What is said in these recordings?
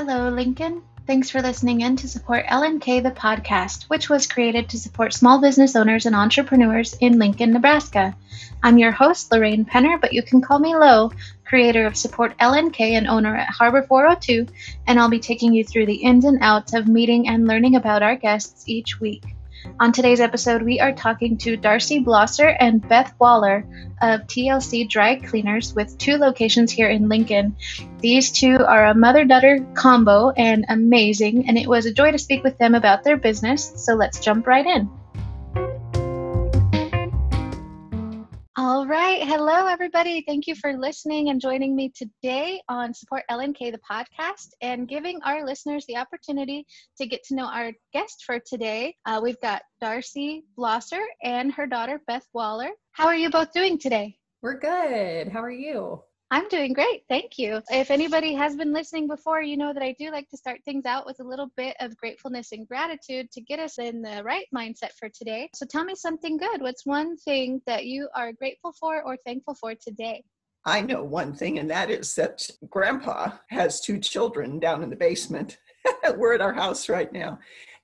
Hello, Lincoln. Thanks for listening in to support LNK the podcast, which was created to support small business owners and entrepreneurs in Lincoln, Nebraska. I'm your host, Lorraine Penner, but you can call me Lo, creator of Support LNK and owner at Harbor 402, and I'll be taking you through the ins and outs of meeting and learning about our guests each week. On today's episode, we are talking to Darcy Blosser and Beth Waller of TLC Dry Cleaners with two locations here in Lincoln. These two are a mother daughter combo and amazing, and it was a joy to speak with them about their business. So let's jump right in. All right. Hello, everybody. Thank you for listening and joining me today on Support LNK, the podcast, and giving our listeners the opportunity to get to know our guest for today. Uh, we've got Darcy Blosser and her daughter, Beth Waller. How are you both doing today? We're good. How are you? I'm doing great. Thank you. If anybody has been listening before, you know that I do like to start things out with a little bit of gratefulness and gratitude to get us in the right mindset for today. So tell me something good. What's one thing that you are grateful for or thankful for today? I know one thing, and that is that grandpa has two children down in the basement. We're at our house right now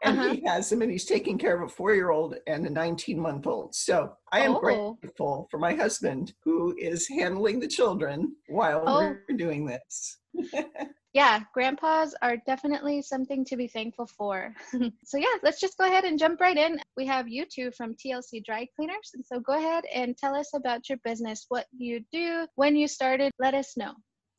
and uh-huh. he has them and he's taking care of a four-year-old and a 19-month-old so i am oh. grateful for my husband who is handling the children while oh. we're doing this. Yeah grandpas are definitely something to be thankful for. So yeah let's just go ahead and jump right in. We have you two from tlc dry cleaners. And so go ahead and tell us about your business what you do. When you started let us know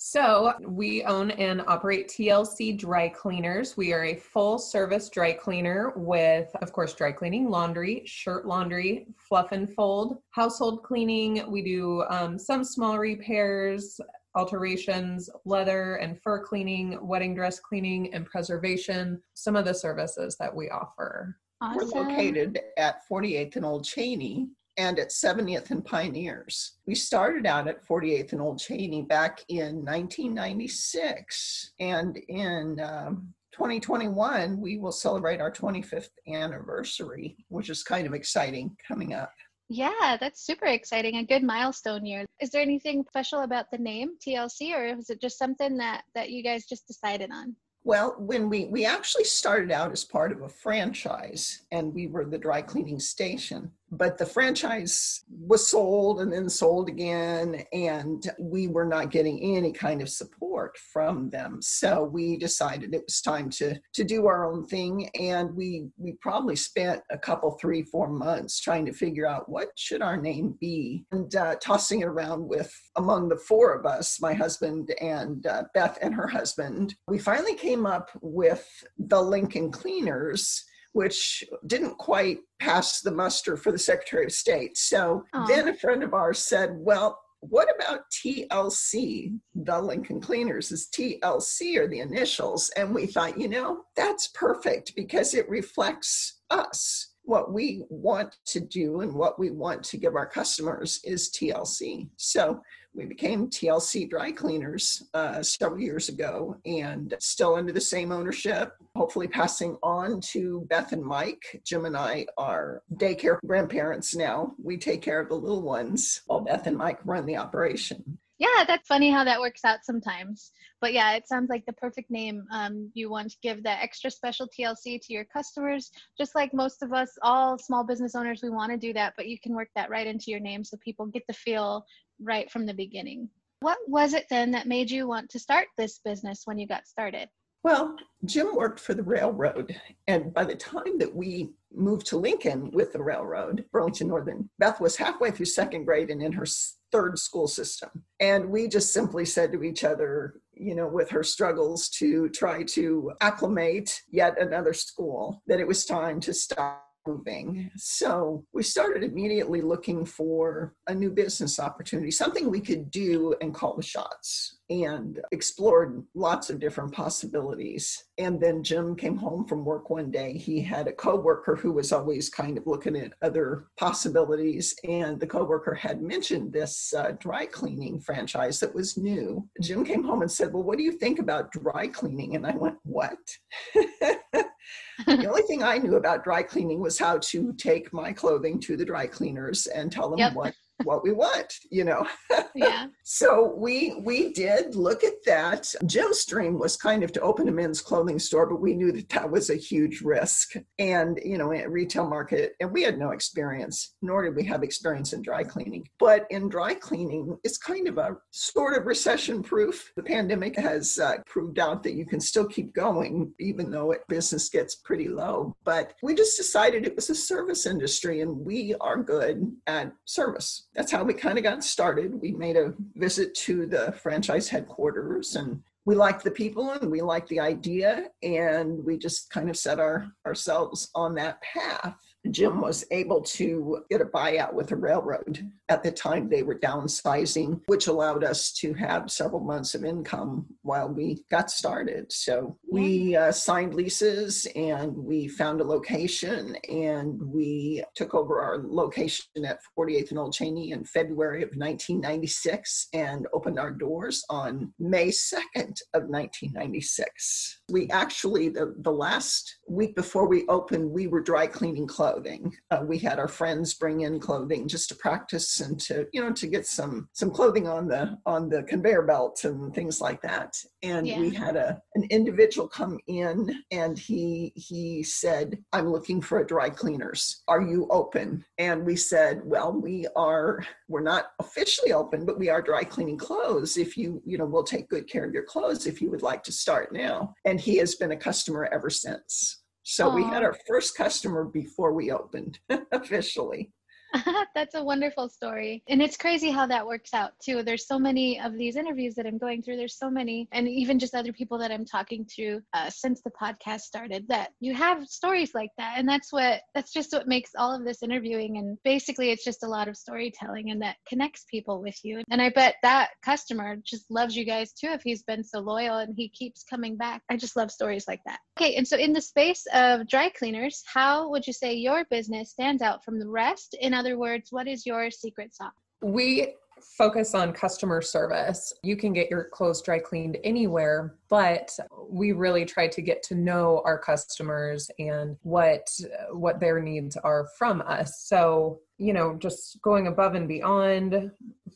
so, we own and operate TLC Dry Cleaners. We are a full service dry cleaner with, of course, dry cleaning, laundry, shirt laundry, fluff and fold, household cleaning. We do um, some small repairs, alterations, leather and fur cleaning, wedding dress cleaning, and preservation. Some of the services that we offer. Awesome. We're located at 48th and Old Cheney and at 70th and Pioneers. We started out at 48th and Old Cheney back in 1996, and in um, 2021 we will celebrate our 25th anniversary, which is kind of exciting coming up. Yeah, that's super exciting. A good milestone year. Is there anything special about the name TLC, or is it just something that that you guys just decided on? Well, when we we actually started out as part of a franchise, and we were the dry cleaning station but the franchise was sold and then sold again and we were not getting any kind of support from them. So we decided it was time to to do our own thing and we we probably spent a couple three four months trying to figure out what should our name be and uh, tossing it around with among the four of us my husband and uh, beth and her husband. We finally came up with the lincoln cleaners which didn't quite pass the muster for the Secretary of State. So Aww. then a friend of ours said, Well, what about TLC? The Lincoln Cleaners is TLC or the initials. And we thought, you know, that's perfect because it reflects us. What we want to do and what we want to give our customers is TLC. So we became TLC Dry Cleaners uh, several years ago and still under the same ownership, hopefully passing on to Beth and Mike. Jim and I are daycare grandparents now. We take care of the little ones while Beth and Mike run the operation. Yeah, that's funny how that works out sometimes. But yeah, it sounds like the perfect name. Um, you want to give that extra special TLC to your customers, just like most of us, all small business owners, we want to do that, but you can work that right into your name so people get the feel right from the beginning. What was it then that made you want to start this business when you got started? Well, Jim worked for the railroad. And by the time that we moved to Lincoln with the railroad, Burlington Northern, Beth was halfway through second grade and in her third school system. And we just simply said to each other, you know, with her struggles to try to acclimate yet another school, that it was time to stop moving. So we started immediately looking for a new business opportunity, something we could do and call the shots, and explored lots of different possibilities. And then Jim came home from work one day. He had a coworker who was always kind of looking at other possibilities, and the coworker had mentioned this uh, dry cleaning franchise that was new. Jim came home and said, "Well, what do you think about dry cleaning?" And I went, "What?" the only thing I knew about dry cleaning was how to take my clothing to the dry cleaners and tell them yep. what what we want, you know. yeah. So we we did look at that. Jim's dream was kind of to open a men's clothing store, but we knew that that was a huge risk. And you know, in retail market, and we had no experience, nor did we have experience in dry cleaning. But in dry cleaning, it's kind of a sort of recession proof. The pandemic has uh, proved out that you can still keep going even though it, business gets pretty low. But we just decided it was a service industry, and we are good at service. That's how we kind of got started. We made a visit to the franchise headquarters and we liked the people and we liked the idea and we just kind of set our ourselves on that path Jim was able to get a buyout with the railroad. At the time, they were downsizing, which allowed us to have several months of income while we got started. So we uh, signed leases and we found a location and we took over our location at 48th and Old Cheney in February of 1996 and opened our doors on May 2nd of 1996. We actually, the, the last week before we opened, we were dry cleaning clothing. Uh, we had our friends bring in clothing just to practice and to, you know, to get some some clothing on the on the conveyor belt and things like that. And yeah. we had a an individual come in and he he said, "I'm looking for a dry cleaners. Are you open?" And we said, "Well, we are. We're not officially open, but we are dry cleaning clothes. If you, you know, we'll take good care of your clothes if you would like to start now." And he has been a customer ever since. So Aww. we had our first customer before we opened officially. That's a wonderful story. And it's crazy how that works out too. There's so many of these interviews that I'm going through. There's so many, and even just other people that I'm talking to uh, since the podcast started that you have stories like that. And that's what, that's just what makes all of this interviewing. And basically, it's just a lot of storytelling and that connects people with you. And I bet that customer just loves you guys too if he's been so loyal and he keeps coming back. I just love stories like that. Okay. And so, in the space of dry cleaners, how would you say your business stands out from the rest? In other other words, what is your secret sauce? We focus on customer service. You can get your clothes dry cleaned anywhere, but we really try to get to know our customers and what what their needs are from us. So, you know, just going above and beyond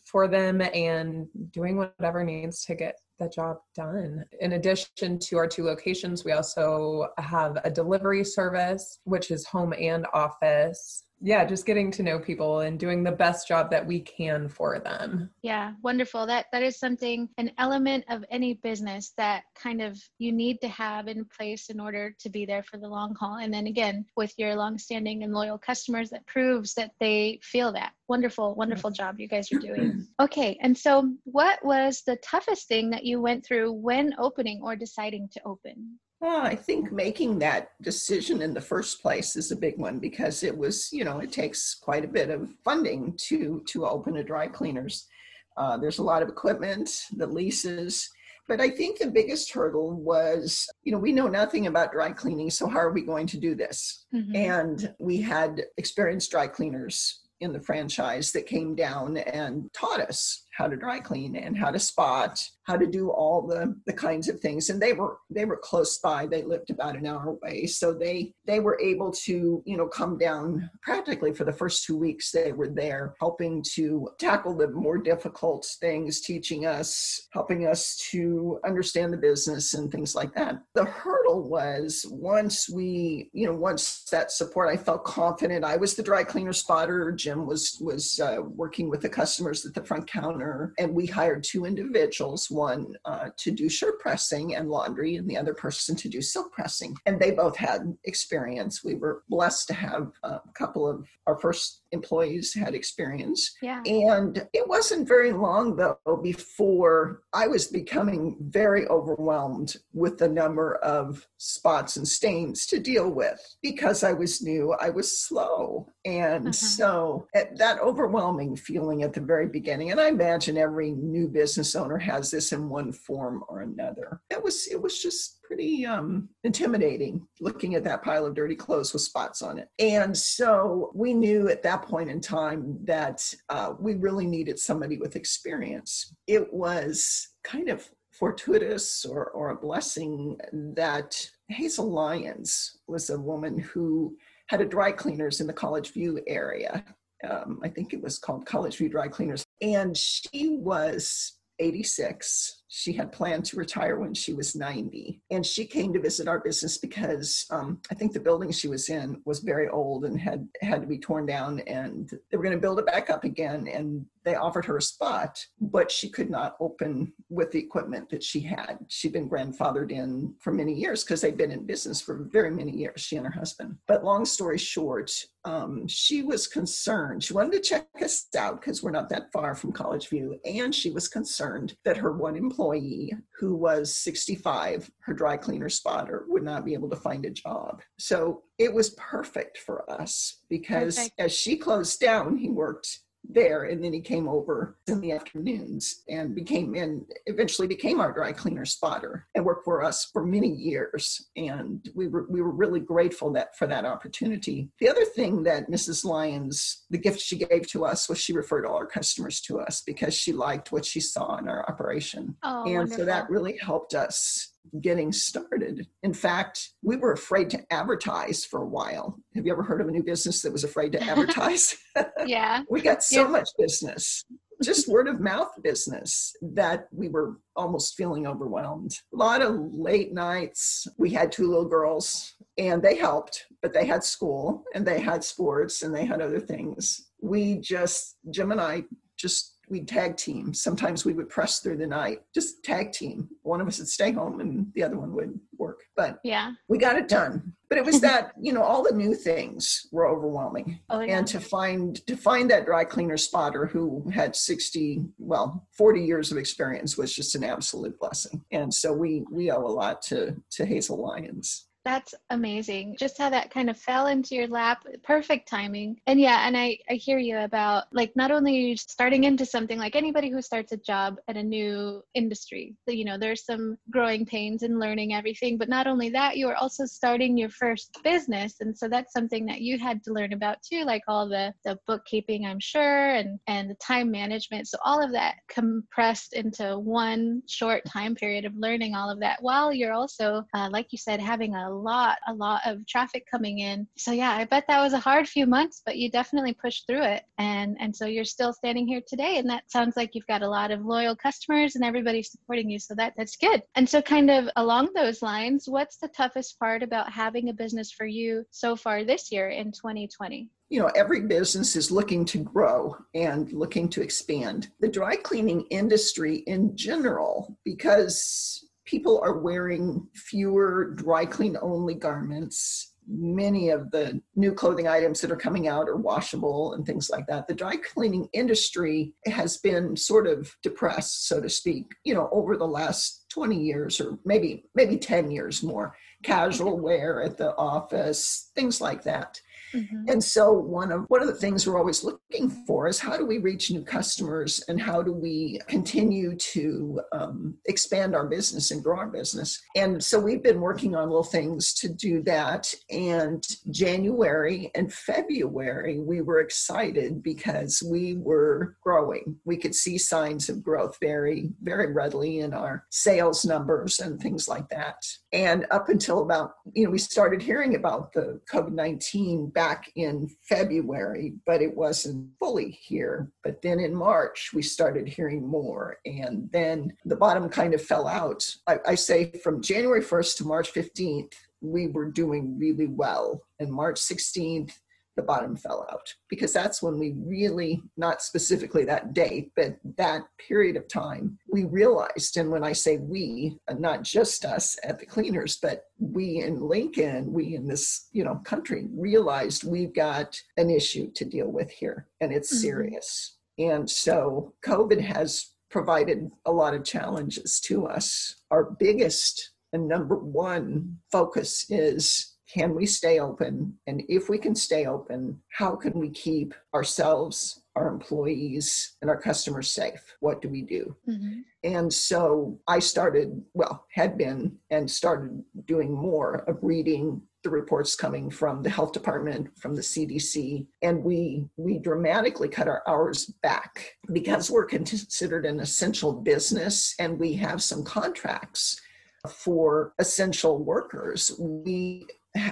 for them and doing whatever needs to get the job done. In addition to our two locations, we also have a delivery service, which is home and office yeah just getting to know people and doing the best job that we can for them. Yeah wonderful. That that is something an element of any business that kind of you need to have in place in order to be there for the long haul. And then again with your long-standing and loyal customers that proves that they feel that. Wonderful wonderful job you guys are doing. Okay and so what was the toughest thing that you went through when opening or deciding to open well, I think making that decision in the first place is a big one because it was, you know, it takes quite a bit of funding to to open a dry cleaners. Uh, there's a lot of equipment, the leases, but I think the biggest hurdle was, you know, we know nothing about dry cleaning, so how are we going to do this? Mm-hmm. And we had experienced dry cleaners in the franchise that came down and taught us how to dry clean and how to spot how to do all the the kinds of things. And they were they were close by. They lived about an hour away. So they they were able to you know come down practically for the first two weeks they were there helping to tackle the more difficult things teaching us helping us to understand the business and things like that. The hurdle was once we you know once that support i felt confident. I was the dry cleaner spotter. Jim was was uh, working with the customers at the front counter and we hired two individuals one uh, to do shirt pressing and laundry, and the other person to do silk pressing. And they both had experience. We were blessed to have a couple of our first employees had experience. Yeah. And it wasn't very long though before I was becoming very overwhelmed with the number of spots and stains to deal with because I was new, I was slow. And uh-huh. so that overwhelming feeling at the very beginning, and I imagine every new business owner has this in one form or another. It was it was just pretty um, intimidating looking at that pile of dirty clothes with spots on it. And so we knew at that point in time that uh, we really needed somebody with experience. It was kind of fortuitous or, or a blessing that Hazel Lyons was a woman who had a dry cleaners in the College View area Um, I think it was called College View Dry Cleaners. And she was 86 she had planned to retire when she was 90 and she came to visit our business because um, i think the building she was in was very old and had had to be torn down and they were going to build it back up again. And they offered her a spot but she could not open with the equipment that she had she'd been grandfathered in for many years because they'd been in business for very many years she and her husband but long story short um, she was concerned she wanted to check us out because we're not that far from college view and she was concerned that her one employee who was 65, her dry cleaner spotter, would not be able to find a job. So it was perfect for us because perfect. as she closed down, he worked there and then he came over in the afternoons and became and eventually became our dry cleaner spotter and worked for us for many years. And we were we were really grateful that for that opportunity. The other thing that mrs lyons the gift she gave to us was she referred all our customers to us because she liked what she saw in our operation. Oh, and wonderful. so that really helped us getting started. In fact, we were afraid to advertise for a while. Have you ever heard of a new business that was afraid to advertise? yeah. we got so yeah. much business, just word of mouth business, that we were almost feeling overwhelmed. A lot of late nights. We had two little girls and they helped, but they had school and they had sports and they had other things. We just, Jim and I just we'd tag team. Sometimes we would press through the night, just tag team. One of us would stay home and the other one would work. But yeah, we got it done. But it was that, you know, all the new things were overwhelming. Oh, yeah. And to find to find that dry cleaner spotter who had 60, well, 40 years of experience was just an absolute blessing. And so we we owe a lot to to Hazel Lyons. That's amazing. Just how that kind of fell into your lap. Perfect timing. And yeah, and I, I hear you about like not only starting into something like anybody who starts a job at a new industry, so, you know, there's some growing pains and learning everything, but not only that, you are also starting your first business. And so that's something that you had to learn about too, like all the, the bookkeeping, I'm sure, and, and the time management. So all of that compressed into one short time period of learning all of that while you're also, uh, like you said, having a lot, a lot of traffic coming in. So yeah, I bet that was a hard few months, but you definitely pushed through it. And and so you're still standing here today. And that sounds like you've got a lot of loyal customers and everybody supporting you. So that that's good. And so kind of along those lines, what's the toughest part about having a business for you so far this year in 2020? you know, every business is looking to grow and looking to expand. The dry cleaning industry in general, because people are wearing fewer dry clean only garments. Many of the new clothing items that are coming out are washable and things like that. The dry cleaning industry has been sort of depressed, so to speak, you know, over the last 20 years or maybe maybe 10 years more. Casual wear at the office, things like that. Mm-hmm. And so one of one of the things we're always looking for is how do we reach new customers and how do we continue to um, expand our business and grow our business. And so we've been working on little things to do that. And January and February we were excited because we were growing. We could see signs of growth very very readily in our sales numbers and things like that. And up until about you know we started hearing about the COVID nineteen back in February, but it wasn't fully here. But then in March, we started hearing more. And then the bottom kind of fell out. I, I say from January 1st to March 15th, we were doing really well. And March 16th, the bottom fell out because that's when we really, not specifically that date, but that period of time, we realized. And when I say we, not just us at the cleaners, but we in Lincoln, we in this, you know, country realized we've got an issue to deal with here and it's mm-hmm. serious. And so COVID has provided a lot of challenges to us. Our biggest and number one focus is can we stay open? And if we can stay open, how can we keep ourselves, our employees, and our customers safe? What do we do? Mm-hmm. And so I started, well, had been and started doing more of reading the reports coming from the health department from the cdc and we we dramatically cut our hours back because we're considered an essential business and we have some contracts for essential workers we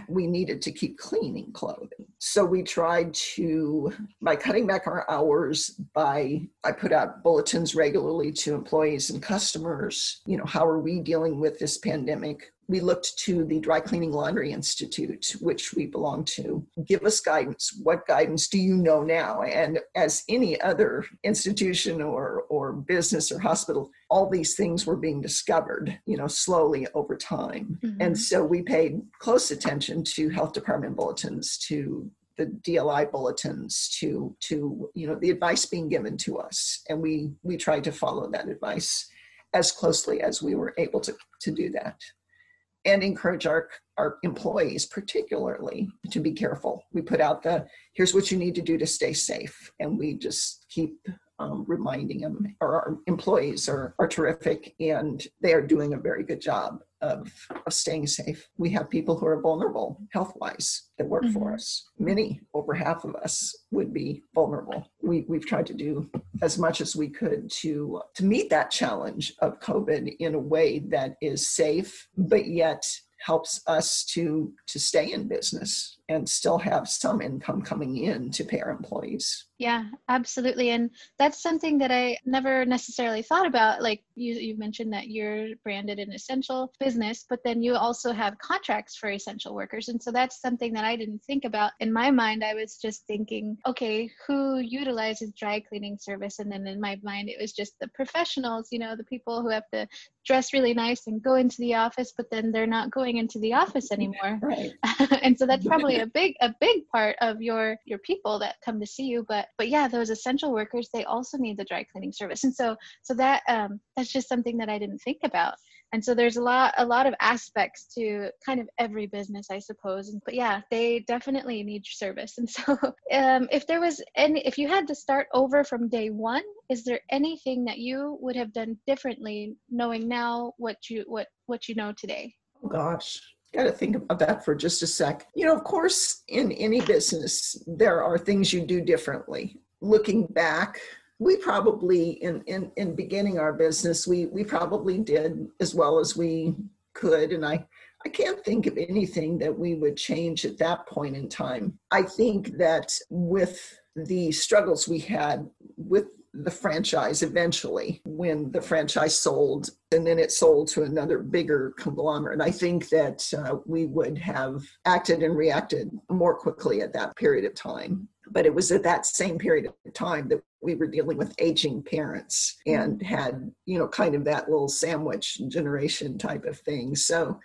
we needed to keep cleaning clothing. So we tried to, by cutting back our hours, by I put out bulletins regularly to employees and customers. You know, how are we dealing with this pandemic? We looked to the Dry Cleaning Laundry Institute, which we belong to. Give us guidance. What guidance do you know now? And as any other institution or, or business or hospital, all these things were being discovered, you know, slowly over time. Mm-hmm. And so we paid close attention to health department bulletins, to the DLI bulletins to to you know the advice being given to us and we we tried to follow that advice as closely as we were able to to do that and encourage our, our employees particularly to be careful. We put out the here's what you need to do to stay safe and we just keep um, reminding them our employees are, are terrific and they are doing a very good job of, of staying safe. We have people who are vulnerable health wise that work mm-hmm. for us. Many over half of us would be vulnerable. We, we've tried to do as much as we could to to meet that challenge of covid in a way that is safe but yet helps us to to stay in business and still have some income coming in to pay our employees. Yeah absolutely and that's something that i never necessarily thought about like you, you mentioned that you're branded an essential business but then you also have contracts for essential workers and so that's something that i didn't think about. In my mind i was just thinking okay who utilizes dry cleaning service? And then in my mind it was just the professionals you know the people who have to dress really nice and go into the office but then they're not going into the office anymore. Right. And so that's probably a big a big part of your your people that come to see you but but yeah those essential workers they also need the dry cleaning service. And so so that um that's just something that i didn't think about. And so there's a lot a lot of aspects to kind of every business i suppose. But yeah they definitely need your service. And so um, if there was any if you had to start over from day one is there anything that you would have done differently knowing now what you what what you know today? Oh gosh got to think about that for just a sec. You know of course in any business there are things you do differently. Looking back we probably in, in in beginning our business we we probably did as well as we could and i i can't think of anything that we would change at that point in time. I think that with the struggles we had with the franchise eventually when the franchise sold and then it sold to another bigger conglomerate. I think that uh, we would have acted and reacted more quickly at that period of time. But it was at that same period of time that we were dealing with aging parents and had, you know, kind of that little sandwich generation type of thing. So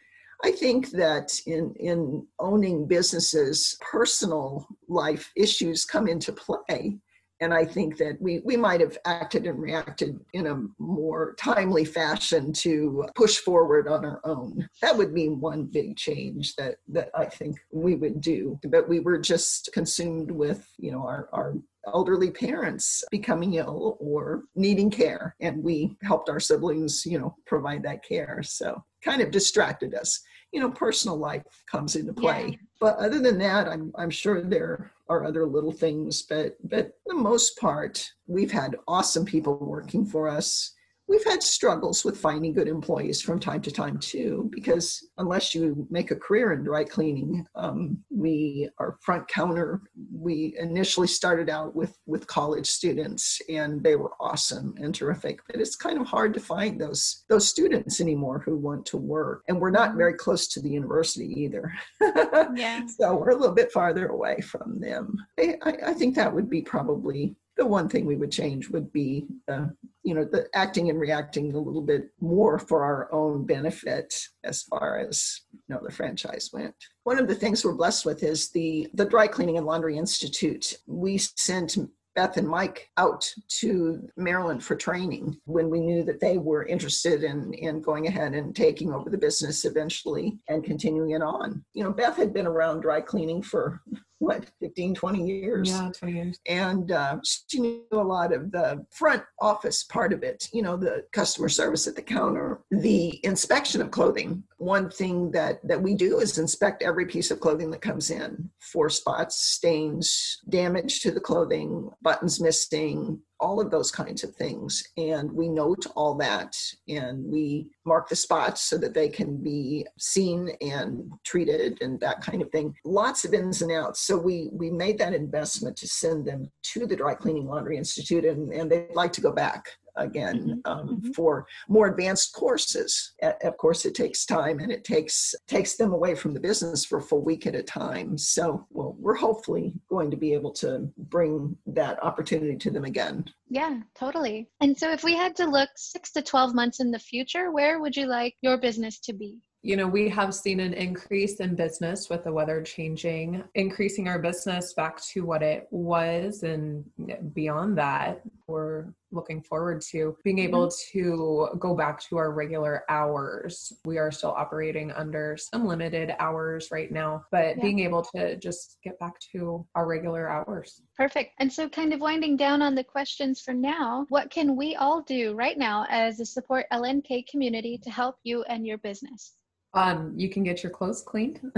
I think that in, in owning businesses, personal life issues come into play and I think that we, we might have acted and reacted in a more timely fashion to push forward on our own. That would be one big change that, that I think we would do. But we were just consumed with, you know, our, our elderly parents becoming ill or needing care. And we helped our siblings, you know, provide that care. So kind of distracted us. You know, personal life comes into play. Yeah. But other than that, I'm I'm sure there are other little things, but but the most part, we've had awesome people working for us we've had struggles with finding good employees from time to time too because unless you make a career in dry cleaning um, we are front counter we initially started out with with college students and they were awesome and terrific. But it's kind of hard to find those those students anymore who want to work. And we're not very close to the university either. Yeah. so we're a little bit farther away from them. I, I think that would be probably the one thing we would change would be uh, you know the acting and reacting a little bit more for our own benefit as far as you know the franchise went one of the things we're blessed with is the the dry cleaning and laundry institute we sent Beth and Mike out to Maryland for training when we knew that they were interested in, in going ahead and taking over the business eventually and continuing it on. You know, Beth had been around dry cleaning for what 15 20 years? Yeah 20 years. And uh, she knew a lot of the front office part of it you know the customer service at the counter the inspection of clothing. One thing that that we do is inspect every piece of clothing that comes in. For spots stains damage to the clothing buttons missing all of those kinds of things. And we note all that and we mark the spots so that they can be seen and treated and that kind of thing. Lots of ins and outs. So we we made that investment to send them to the Dry Cleaning Laundry Institute and, and they'd like to go back again mm-hmm. Um, mm-hmm. for more advanced courses. Of course, it takes time and it takes takes them away from the business for a full week at a time. So, well, we're hopefully going to be able to bring that opportunity to them again. Yeah, totally. And so, if we had to look six to twelve months in the future, where would you like your business to be? you know, we have seen an increase in business with the weather changing, increasing our business back to what it was. And beyond that, we're looking forward to being able mm-hmm. to go back to our regular hours. We are still operating under some limited hours right now, but yeah. being able to just get back to our regular hours. Perfect. And so, kind of winding down on the questions for now, what can we all do right now as a support LNK community to help you and your business? Um, you can get your clothes cleaned.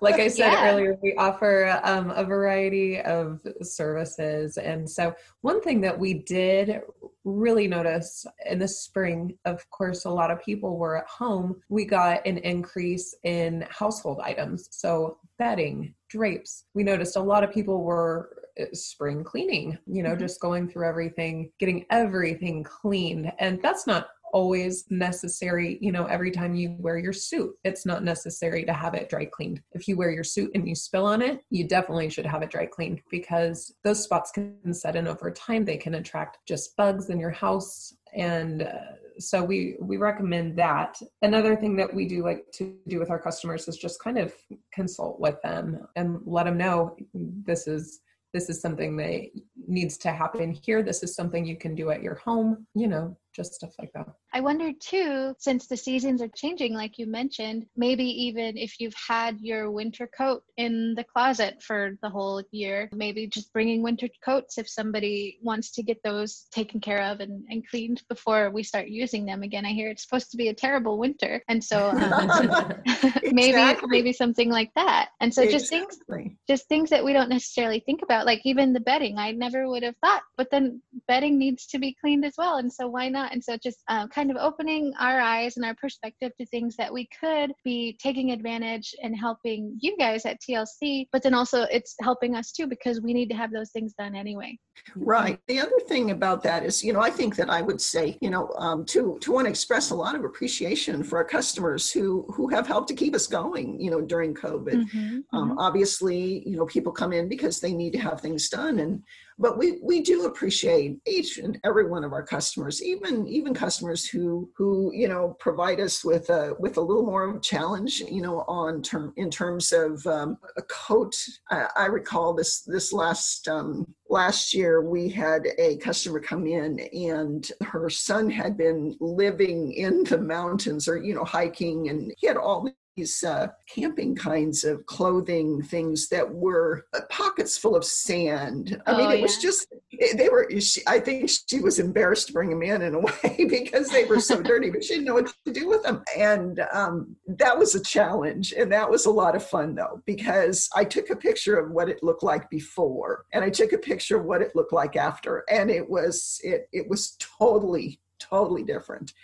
like I said yeah. earlier, we offer um, a variety of services. And so, one thing that we did really notice in the spring, of course, a lot of people were at home. We got an increase in household items. So, bedding, drapes. We noticed a lot of people were uh, spring cleaning, you know, mm-hmm. just going through everything, getting everything cleaned. And that's not always necessary you know every time you wear your suit it's not necessary to have it dry cleaned. If you wear your suit and you spill on it you definitely should have it dry cleaned because those spots can set in over time. They can attract just bugs in your house. And uh, so we we recommend that. Another thing that we do like to do with our customers is just kind of consult with them and let them know this is this is something that needs to happen here. This is something you can do at your home you know just stuff like that. I wonder too, since the seasons are changing, like you mentioned, maybe even if you've had your winter coat in the closet for the whole year, maybe just bringing winter coats if somebody wants to get those taken care of and, and cleaned before we start using them again. I hear it's supposed to be a terrible winter. And so um, maybe maybe something like that. And so just things just things that we don't necessarily think about, like even the bedding. I never would have thought, but then bedding needs to be cleaned as well. And so why not? And so just um, kind of opening our eyes and our perspective to things that we could be taking advantage and helping you guys at TLC, but then also it's helping us too because we need to have those things done anyway. Right. The other thing about that is, you know, I think that I would say, you know, um, to to want to express a lot of appreciation for our customers who who have helped to keep us going, you know, during COVID. Mm-hmm, um, mm-hmm. Obviously, you know, people come in because they need to have things done, and but we we do appreciate each and every one of our customers even even customers who who you know provide us with a with a little more of a challenge you know on term in terms of um, a coat I, I, recall this this last um, last year we had a customer come in and her son had been living in the mountains or you know hiking and he had all these uh, camping kinds of clothing things that were uh, pockets full of sand. I oh, mean, it yeah. was just they were. She, I think she was embarrassed to bring them in in a way because they were so dirty, but she didn't know what to do with them. And um, that was a challenge, and that was a lot of fun though because I took a picture of what it looked like before, and I took a picture of what it looked like after, and it was it it was totally totally different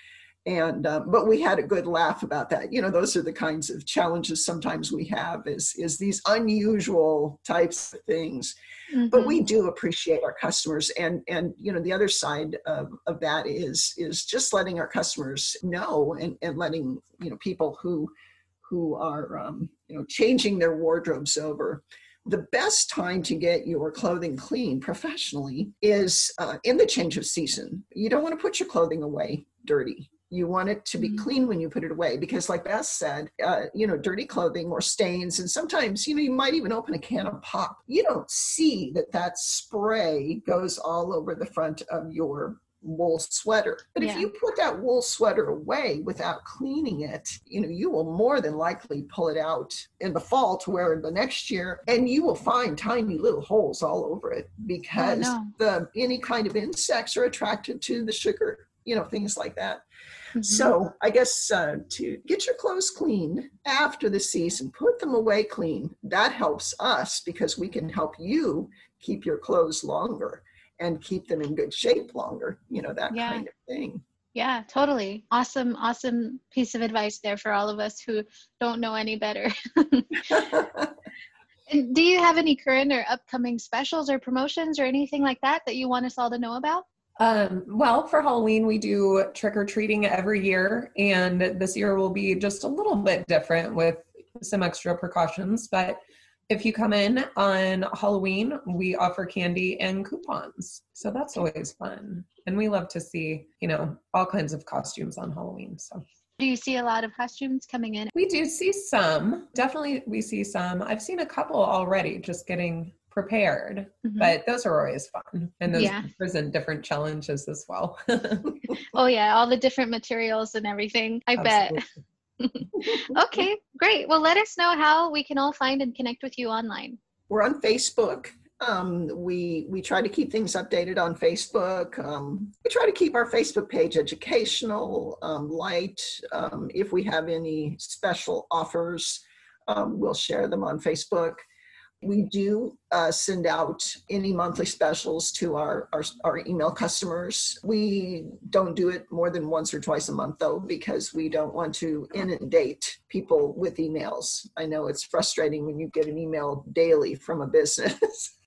and um, but we had a good laugh about that you know those are the kinds of challenges sometimes we have is is these unusual types of things mm-hmm. but we mm-hmm. do appreciate our customers and and you know the other side of, of that is is just letting our customers know and, and letting you know people who who are um, you know changing their wardrobes over the best time to get your clothing clean professionally is uh, in the change of season. You don't want to put your clothing away dirty you want it to be mm-hmm. clean when you put it away because like beth said uh, you know dirty clothing or stains and sometimes you know you might even open a can of pop you don't see that that spray goes all over the front of your wool sweater but yeah. if you put that wool sweater away without cleaning it you know you will more than likely pull it out in the fall to wear in the next year and you will find tiny little holes all over it oh, because the any kind of insects are attracted to the sugar you know things like that Mm-hmm. So I guess uh, to get your clothes clean after the season, put them away clean. That helps us because we can help you keep your clothes longer. and keep them in good shape longer, you know, that Yeah. kind of thing. Yeah, totally. Awesome, awesome piece of advice there for all of us who don't know any better. and do you have any current or upcoming specials or promotions or anything like that that you want us all to know about? Um, well, for Halloween, we do trick or treating every year, and this year will be just a little bit different with some extra precautions. But if you come in on Halloween, we offer candy and coupons. So that's always fun. And we love to see, you know, all kinds of costumes on Halloween. So Do you see a lot of costumes coming in? we do see some. Definitely, we see some. I've seen a couple already just getting prepared, Mhm. but those are always fun. And those Yeah. present different challenges as well. Oh yeah, all the different materials and everything. I bet. Okay, great. Well, let us know how we can all find and connect with you online. We're on Facebook. Um, we we try to keep things updated on Facebook. Um, we try to keep our Facebook page educational, um, light. Um, if we have any special offers, um, we'll share them on Facebook. We do uh, send out any monthly specials to our, our our email customers. We don't do it more than once or twice a month though, because we don't want to inundate people with emails. I know it's frustrating when you get an email daily from a business.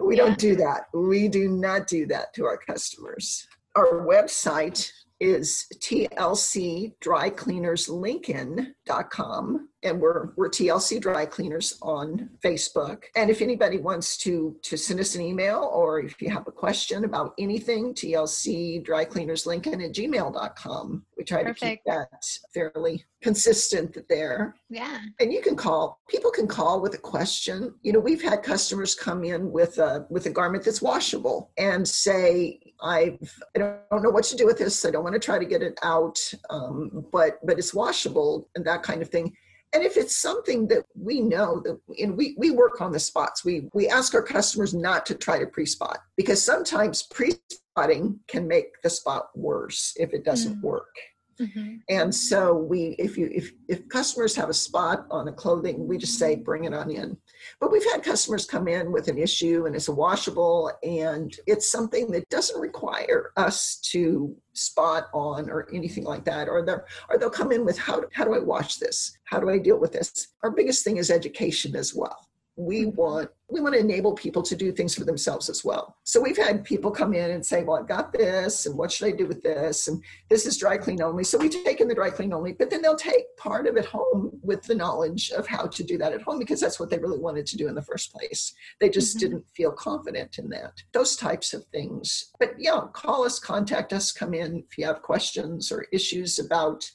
we Yeah. don't do that. We do not do that to our customers. Our website is tlc tlcdrycleanerslincoln.com and we're we're TLC Dry Cleaners on Facebook. And if anybody wants to to send us an email or if you have a question about anything, TLC Dry Cleaners Lincoln at gmail.com. We try to keep that fairly consistent there yeah. and you can call people can call with a question you know we've had customers come in with a with a garment that's washable and say i've i don't know what to do with this. I don't want to try to get it out um, but but it's washable and that kind of thing. And if it's something that we know that and we, we work on the spots we we ask our customers not to try to pre-spot because sometimes pre-spotting can make the spot worse if it doesn't Mm. work Mhm. and so we, if you, if, if customers have a spot on a clothing, we just say, bring it on in. But we've had customers come in with an issue and it's a washable and it's something that doesn't require us to spot on or anything like that. Or they're, or they'll come in with how, how do I wash this? How do I deal with this? Our biggest thing is education as well. We want we want to enable people to do things for themselves as well. So we've had people come in and say, "Well, I've got this, and what should I do with this?" And this is dry clean only. So we take in the dry clean only, but then they'll take part of it home with the knowledge of how to do that at home because that's what they really wanted to do in the first place. They just Mhm. didn't feel confident in that. Those types of things. But yeah, call us, contact us, come in if you have questions or issues about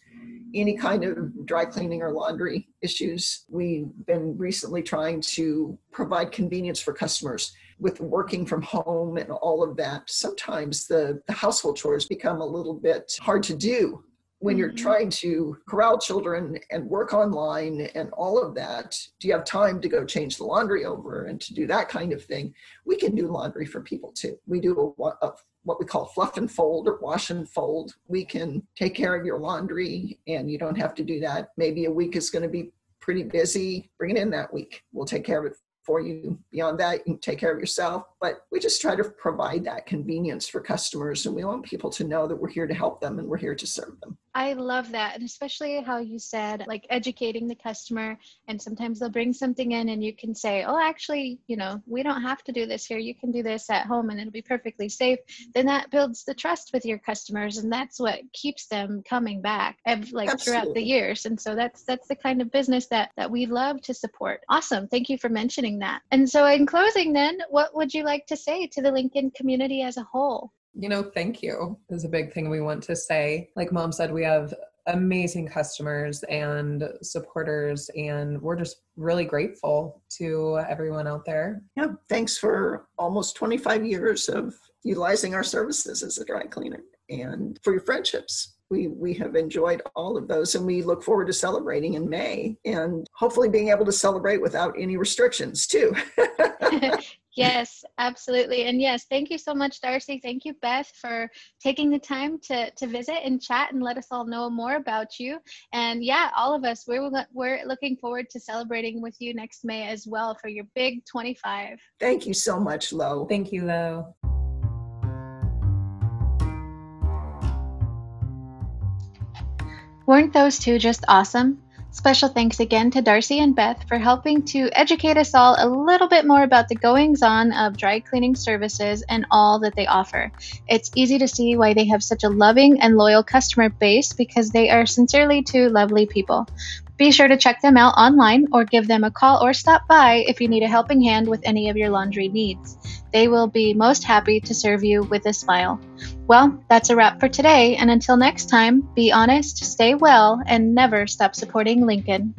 any kind of dry cleaning or laundry issues. We've been recently trying to provide convenience for customers with working from home and all of that. Sometimes the, the household chores become a little bit hard to do when you're Mhm. trying to corral children and work online and all of that. Do you have time to go change the laundry over and to do that kind of thing? We can do laundry for people too. We do a, a what we call fluff and fold or wash and fold. We can take care of your laundry and you don't have to do that. Maybe a week is going to be pretty busy. Bring it in that week. We'll take care of it for you. Beyond that, you can take care of yourself. But we just try to provide that convenience for customers and we want people to know that we're here to help them and we're here to serve them. I love that. And especially how you said, like, educating the customer. And sometimes they'll bring something in and you can say, oh, actually, you know, we don't have to do this here. You can do this at home and it'll be perfectly safe. Then that builds the trust with your customers. And that's what keeps them coming back, like, throughout the years. And so that's that's the kind of business that, that we love to support. Awesome. Thank you for mentioning that. And so, in closing, then, what would you like to say to the Lincoln community as a whole? You know, thank you is a big thing we want to say. Like mom said, we have amazing customers and supporters, and we're just really grateful to everyone out there. Yeah, thanks for almost 25 years of utilizing our services as a dry cleaner and for your friendships. We, we have enjoyed all of those and we look forward to celebrating in May and hopefully being able to celebrate without any restrictions too. Yes, absolutely. And yes, thank you so much, Darcy. Thank you, Beth, for taking the time to, to visit and chat and let us all know more about you. And yeah, all of us, we're, we're looking forward to celebrating with you next May as well for your big 25. Thank you so much, Lo. Thank you, Lo. Weren't those two just awesome? Special thanks again to Darcy and Beth for helping to educate us all a little bit more about the goings on of dry cleaning services and all that they offer. It's easy to see why they have such a loving and loyal customer base because they are sincerely two lovely people. Be sure to check them out online or give them a call or stop by if you need a helping hand with any of your laundry needs. They will be most happy to serve you with a smile. Well, that's a wrap for today, and until next time, be honest, stay well, and never stop supporting Lincoln.